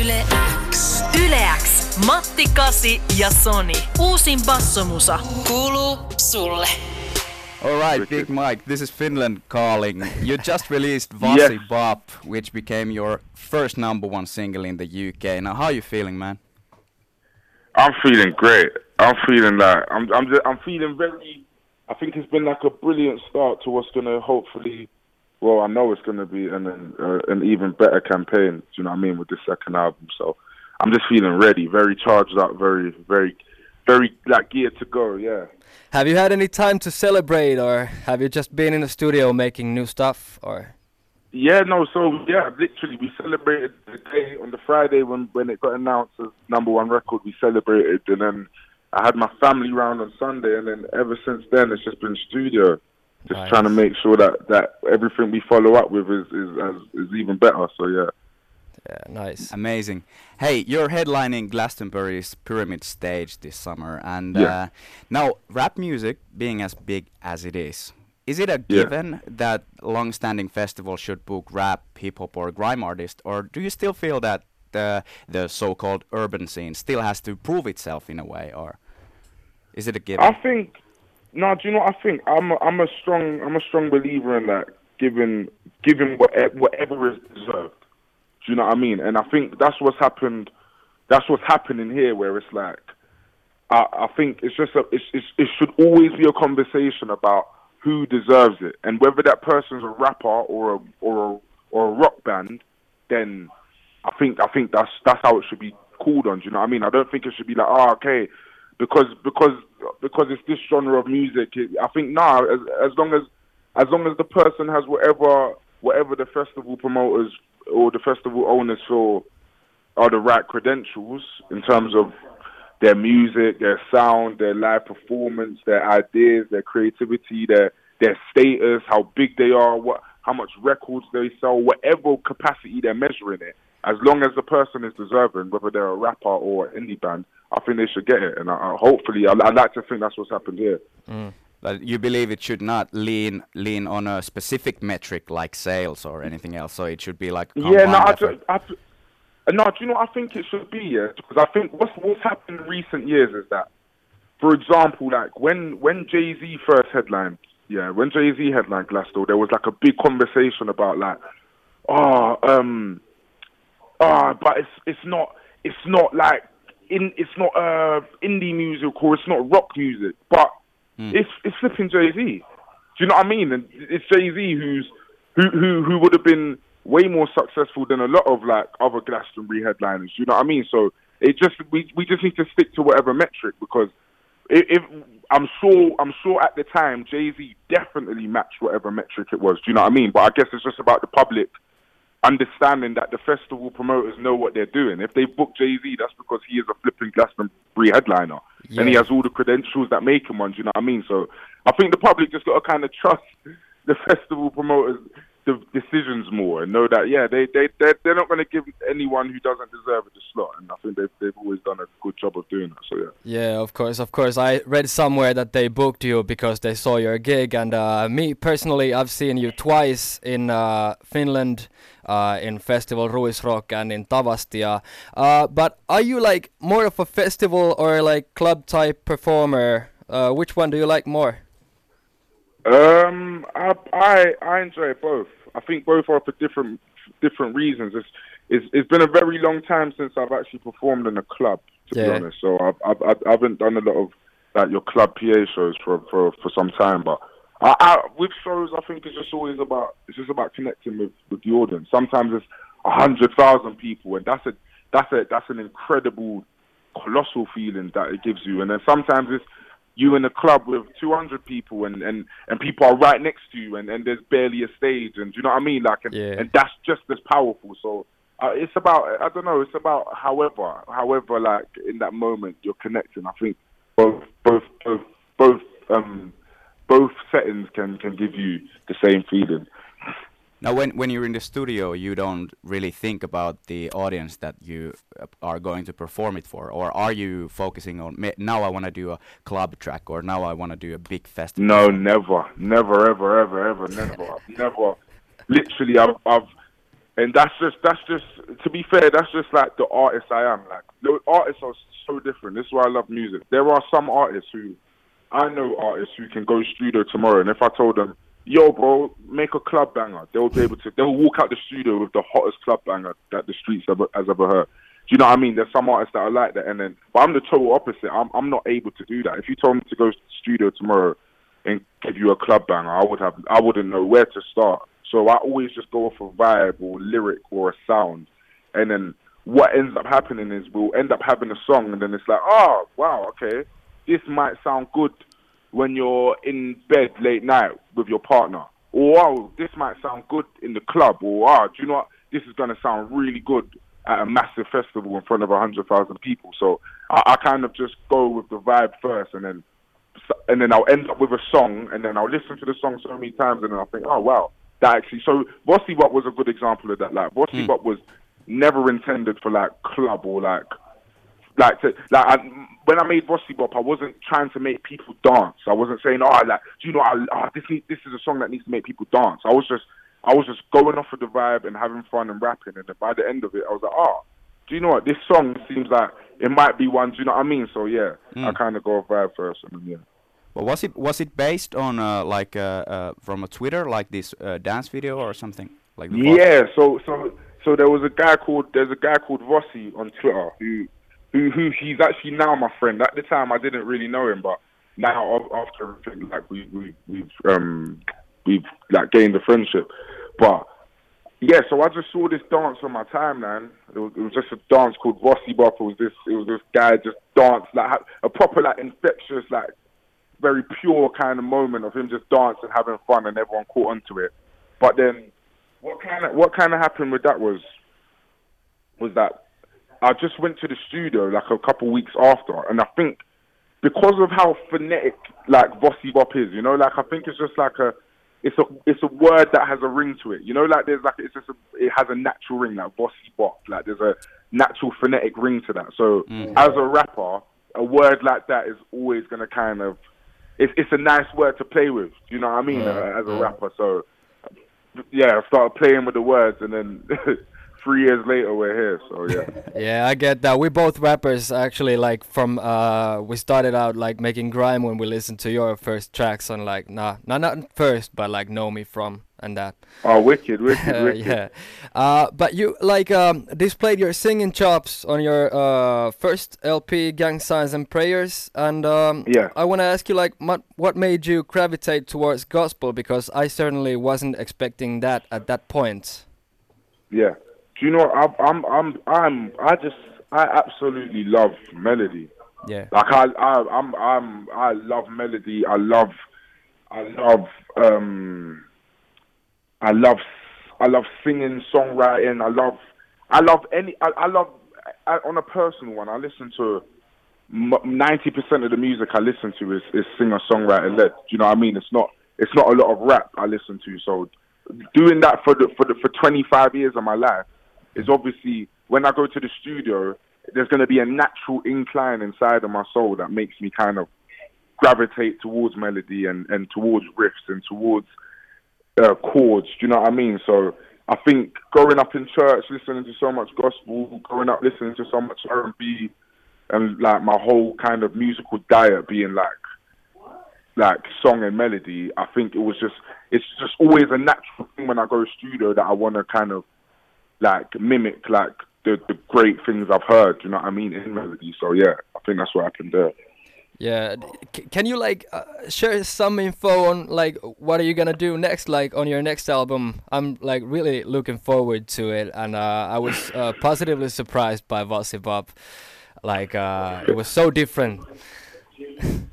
Yle X. Yle X. Matti Kasi ja Sonny. Uusin bassomusa. Kuuluu sulle. All right, Big Mike, this is Finland calling. You just released Vossi Yes. Bop, which became your first number one single in the UK. Now, how are you feeling, man? I'm feeling great. I'm feeling like I'm I'm just, I'm feeling very. I think it's been like a brilliant start to what's gonna hopefully. Well, I know it's gonna be an an, uh, an even better campaign. Do you know what I mean with this second album? So I'm just feeling ready, very charged up, very very very like geared to go. Yeah. Have you had any time to celebrate, or have you just been in the studio making new stuff, or? Yeah, no, so yeah, literally we celebrated the day on the Friday when when it got announced as number one record, we celebrated and then I had my family round on Sunday and then ever since then it's just been studio. Just Nice. trying to make sure that, that everything we follow up with is is, is is even better. So yeah. Yeah, nice. Amazing. Hey, you're headlining Glastonbury's Pyramid Stage this summer, and Yeah. uh, now rap music being as big as it is, is it a Yeah. given that long-standing festivals should book rap, hip hop, or grime artists, or do you still feel that the the so-called urban scene still has to prove itself in a way, or is it a given? I think no, do you know what I think? I'm a, I'm a strong I'm a strong believer in that giving giving whatever, is deserved. Do you know what I mean? And I think that's what's happened. That's what's happening here, where it's like I, I think it's just a it's, it's, it should always be a conversation about who deserves it, and whether that person's a rapper or a or a, or a rock band, then I think I think that's that's how it should be called on. Do you know what I mean? I don't think it should be like, oh, okay, because because because it's this genre of music. I think nah, as as long as as long as the person has whatever whatever the festival promoters or the festival owners feel are the right credentials in terms of their music, their sound, their live performance, their ideas, their creativity, their their status, how big they are, what how much records they sell, whatever capacity they're measuring it. As long as the person is deserving, whether they're a rapper or an indie band, I think they should get it. And I, I, hopefully, I, I like to think that's what's happened here. But you believe it should not lean lean on a specific metric like sales or anything else, so it should be like Yeah, no, I. I, no. Do you know? what I think it should be yeah, because I think what's what's happened in recent years is that, for example, like when when Jay Z first headlined, yeah, when Jay Z headlined Glasto, there was like a big conversation about like, oh, um, ah, but it's it's not it's not like in it's not uh indie music or it's not rock music, but it's it's flipping Jay Z. Do you know what I mean? And it's Jay Z who's who who who would have been way more successful than a lot of like other Glastonbury headliners. Do You know what I mean? So it just we we just need to stick to whatever metric because if, if I'm sure I'm sure at the time Jay Z definitely matched whatever metric it was. Do you know what I mean? But I guess it's just about the public understanding that the festival promoters know what they're doing. If they book Jay Z, that's because he is a flipping Glastonbury headliner, and he has all the credentials that make him one. Do you know what I mean? So I think the public just got to kind of trust the festival promoters. The decisions more and know that yeah they they they're, they're not going to give anyone who doesn't deserve it the slot and I think they've they've always done a good job of doing that so yeah Yeah, of course, of course. I read somewhere that they booked you because they saw your gig, and uh, me personally, I've seen you twice in uh, Finland, uh, in Festival Ruisrock and in Tavastia. Uh, but are you like more of a festival or like club type performer? Uh, which one do you like more? Um, I, I I enjoy both. I think both are for different different reasons. It's it's, it's been a very long time since I've actually performed in a club, to be honest. So I've I've- I haven't done a lot of like your club PA shows for for for some time. But I, I, with shows, I think it's just always about it's just about connecting with with the audience. Sometimes it's a hundred thousand people, and that's a that's a that's an incredible, colossal feeling that it gives you. And then sometimes it's you in a club with 200 people and, and, and people are right next to you and, and there's barely a stage and do you know what I mean like and, Yeah. and that's just as powerful so uh, it's about I don't know it's about however however like in that moment you're connecting I think both both both both um both settings can can give you the same feeling Now, when when you're in the studio, you don't really think about the audience that you uh, are going to perform it for, or are you focusing on now I want to do a club track, or now I want to do a big festival? No, never, never, ever, ever, ever, never, never. Literally, I've, I've and that's just that's just to be fair, that's just like the artist I am. Like the artists are so different. This is why I love music. There are some artists who I know artists who can go studio tomorrow, and if I told them, "Yo, bro, make a club banger," they'll be able to. They'll walk out the studio with the hottest club banger that the streets ever, has ever heard. Do you know what I mean? There's some artists that are like that, and then but I'm the total opposite. I'm I'm not able to do that. If you told me to go to studio tomorrow and give you a club banger, I would have I wouldn't know where to start. So I always just go off a vibe or lyric or a sound, and then what ends up happening is we'll end up having a song, and then it's like, oh wow, okay, this might sound good when you're in bed late night with your partner, or oh, this might sound good in the club, or oh, do you know what? This is going to sound really good at a massive festival in front of a hundred thousand people. So I, I kind of just go with the vibe first, and then and then I'll end up with a song, and then I'll listen to the song so many times, and then I'll think, oh wow, that actually. So Vossi Bop was a good example of that. Like Vossi hmm. Bop was never intended for like club or like like to like I, when I made Vossi Bop, I wasn't trying to make people dance. I wasn't saying, oh, like do you know, I, oh, this need, this is a song that needs to make people dance. I was just I was just going off of the vibe and having fun and rapping, and then by the end of it, I was like, oh, do you know what? This song seems like it might be one. Do you know what I mean? So yeah, I kind of go off vibe first, and then yeah. Well, was it was it based on uh, like uh, uh, from a Twitter like this uh, dance video or something like? Yeah, so so so there was a guy called there's a guy called Vossi on Twitter who who who he's actually now my friend. At the time I didn't really know him, but now after everything like we we we've um we've like gained a friendship. But yeah, so I just saw this dance on my timeline. It was, it was just a dance called Vossi Bop. It was this it was this guy just dance like a proper like infectious like very pure kind of moment of him just dancing, having fun, and everyone caught onto it. But then, what kind of what kind of happened with that was was that I just went to the studio like a couple weeks after, and I think because of how phonetic like Vossi Bop is, you know, like I think it's just like a it's a it's a word that has a ring to it, you know, like there's like it's just a, it has a natural ring like Vossi Bop, like there's a natural phonetic ring to that. So mm. as a rapper, a word like that is always going to kind of it's it's a nice word to play with. You know what I mean? Mm. Uh, as a mm. rapper, so yeah, I started playing with the words, and then three years later we're here. So yeah, Yeah, I get that. We both rappers actually like from uh we started out like making grime when we listened to your first tracks on like nah not not first but like know me from and that. oh wicked, wicked, wicked. yeah. Uh but you like um displayed your singing chops on your uh first LP Gang Signs and Prayers and um Yeah. I want to ask you like what what made you gravitate towards gospel because I certainly wasn't expecting that at that point. Yeah. Do you know? I'm I'm I'm I'm I just I absolutely love melody. Yeah. Like I, I I'm I'm I love melody. I love I love um I love I love singing, songwriting. I love I love any I, I love I, on a personal one. I listen to ninety percent of the music I listen to is, is singer songwriter led. Do you know what I mean? It's not it's not a lot of rap I listen to. So doing that for the for the for twenty five years of my life is obviously when I go to the studio, there's going to be a natural incline inside of my soul that makes me kind of gravitate towards melody and, and towards riffs and towards uh, chords. Do you know what I mean? So I think growing up in church, listening to so much gospel, growing up listening to so much R and B, and like my whole kind of musical diet being like like song and melody, I think it was just it's just always a natural thing when I go to studio that I want to kind of like mimic like the the great things I've heard. You know what I mean in melody? So yeah, I think that's what happened there. Yeah, d- c- can you like uh, share some info on like what are you gonna do next, like on your next album? I'm like really looking forward to it, and uh, I was uh, positively surprised by Vossi Bop. Like uh, it was so different.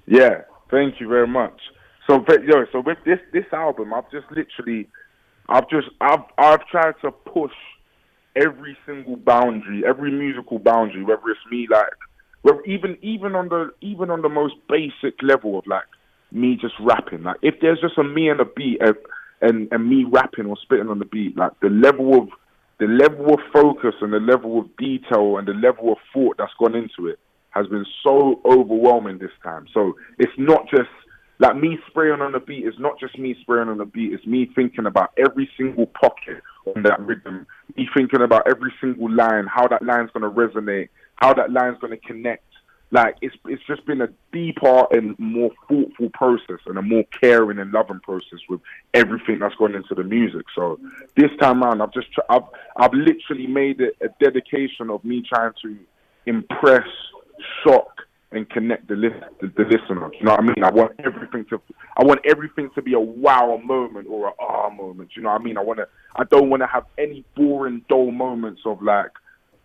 Yeah, thank you very much. So, but, yo, so with this this album, I've just literally, I've just I've I've tried to push every single boundary, every musical boundary, whether it's me like, whether even even on the even on the most basic level of like me just rapping. Like if there's just a me and a beat and and, and me rapping or spitting on the beat, like the level of the level of focus and the level of detail and the level of thought that's gone into it has been so overwhelming this time. So it's not just like me spraying on the beat is not just me spraying on the beat. It's me thinking about every single pocket on that rhythm. Me thinking about every single line, how that line's gonna resonate, how that line's gonna connect. Like it's it's just been a deeper and more thoughtful process and a more caring and loving process with everything that's gone into the music. So this time around, I've just I've I've literally made it a dedication of me trying to impress, shock, and connect the, list, the, the listener. You know what I mean? I want everything to, I want everything to be a wow moment or a ah moment. You know what I mean? I want to, I don't want to have any boring, dull moments of like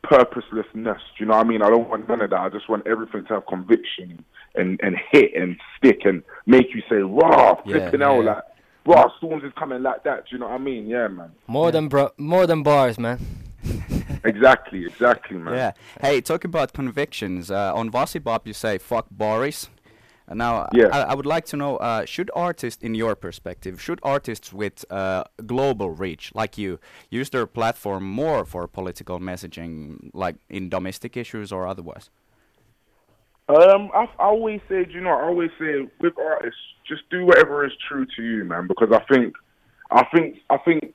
purposelessness. You know what I mean? I don't want none of that. I just want everything to have conviction and and hit and stick and make you say, "Raw, Yeah, flipping hell, yeah. like." Raw Storms is coming like that. Do you know what I mean? Yeah, man. More than bro- more than bars, man. Exactly, exactly, man. Yeah. Hey, talking about convictions, uh, on Vossi Bop you say fuck Boris. Now, Yeah. I, I would like to know, uh, should artists, in your perspective, should artists with uh, global reach, like you, use their platform more for political messaging, like in domestic issues or otherwise? Um, I, I always said, you know, I always say with artists, just do whatever is true to you, man. Because I think, I think, I think,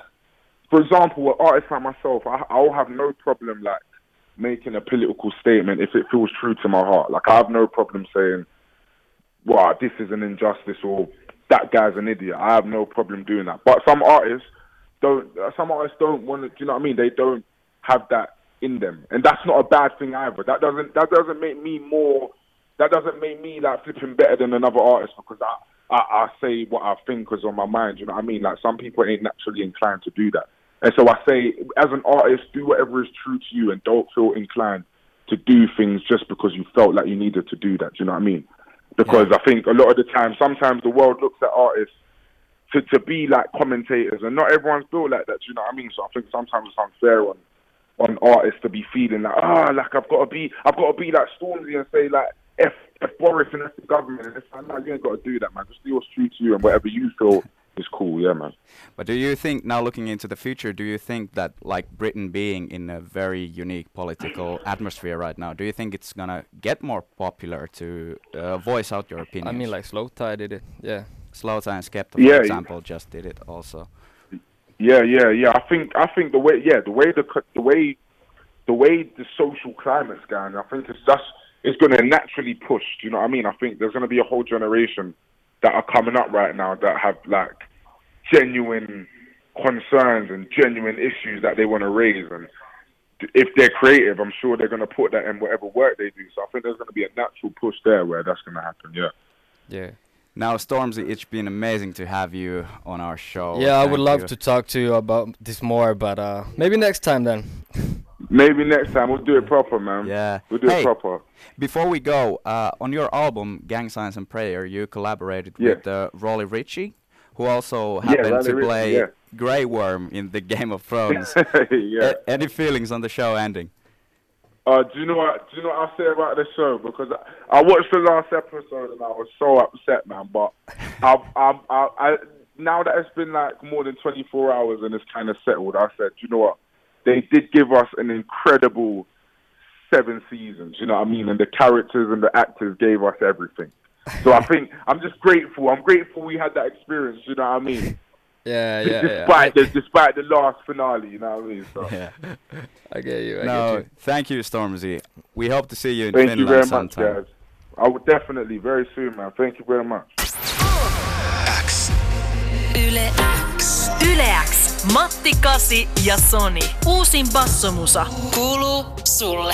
for example, with artists like myself, I, I'll have no problem like making a political statement if it feels true to my heart. Like I have no problem saying, "Wow, this is an injustice," or "That guy's an idiot." I have no problem doing that. But some artists don't. uh, Some artists don't want to. Do you know what I mean? They don't have that in them, and that's not a bad thing either. That doesn't. That doesn't make me more. That doesn't make me like flipping better than another artist because I, I, I say what I think is on my mind. You know what I mean? Like some people ain't naturally inclined to do that, and so I say, as an artist, do whatever is true to you, and don't feel inclined to do things just because you felt like you needed to do that. Do you know what I mean? Because I think a lot of the time, sometimes the world looks at artists to, to be like commentators, and not everyone's built like that. Do you know what I mean? So I think sometimes it's unfair on on artists to be feeling like ah, like I've got to be, I've got to be like Stormzy and say like f f Boris and f the government, and it's like no, you ain't got to do that, man. Just do what's true to you, and whatever you feel is cool. Yeah, man. But do you think, now looking into the future, do you think that, like Britain being in a very unique political atmosphere right now, do you think it's gonna get more popular to uh, voice out your opinions? I mean, like Slowthai did it. Yeah. Slowthai and Skepta, for Yeah, y- example, just did it also. Yeah, yeah, yeah. I think I think the way yeah the way the co- the way the way the social climate's going, I think it's just it's going to naturally push. Do you know what I mean? I think there's going to be a whole generation that are coming up right now that have like genuine concerns and genuine issues that they want to raise, and if they're creative, I'm sure they're going to put that in whatever work they do. So I think there's going to be a natural push there where that's going to happen. Yeah. Yeah. Now, Stormzy, it's been amazing to have you on our show. yeah, I would love you. to talk to you about this more, but uh, maybe next time then. Maybe next time we'll do it proper, man. Yeah. We'll do Hey, it proper. Before we go, uh, on your album Gang Signs and Prayer, you collaborated Yeah. with uh, Raleigh Ritchie, who also happened Raleigh to play yeah. Grey Worm in the Game of Thrones. yeah. A- any feelings on the show ending? Uh, do you know what? Do you know what I say about the show? Because I, I watched the last episode and I was so upset, man. But I've, I, I, now that it's been like more than 24 hours and it's kind of settled, I said, you know what? They did give us an incredible seven seasons. You know what I mean? And the characters and the actors gave us everything. So I think I'm just grateful. I'm grateful we had that experience. You know what I mean? Yeah, yeah, yeah. despite the despite the last finale. You know what I mean? So. Yeah. I get you. I No, get you. thank you, Stormzy. We hope to see you in Thank Finland you very much, sometime. guys. I would definitely very soon, man. Thank you very much. X. Yle X. Yle X. Matti Kasi ja Sonny. Uusin bassomusa. Kuuluu sulle.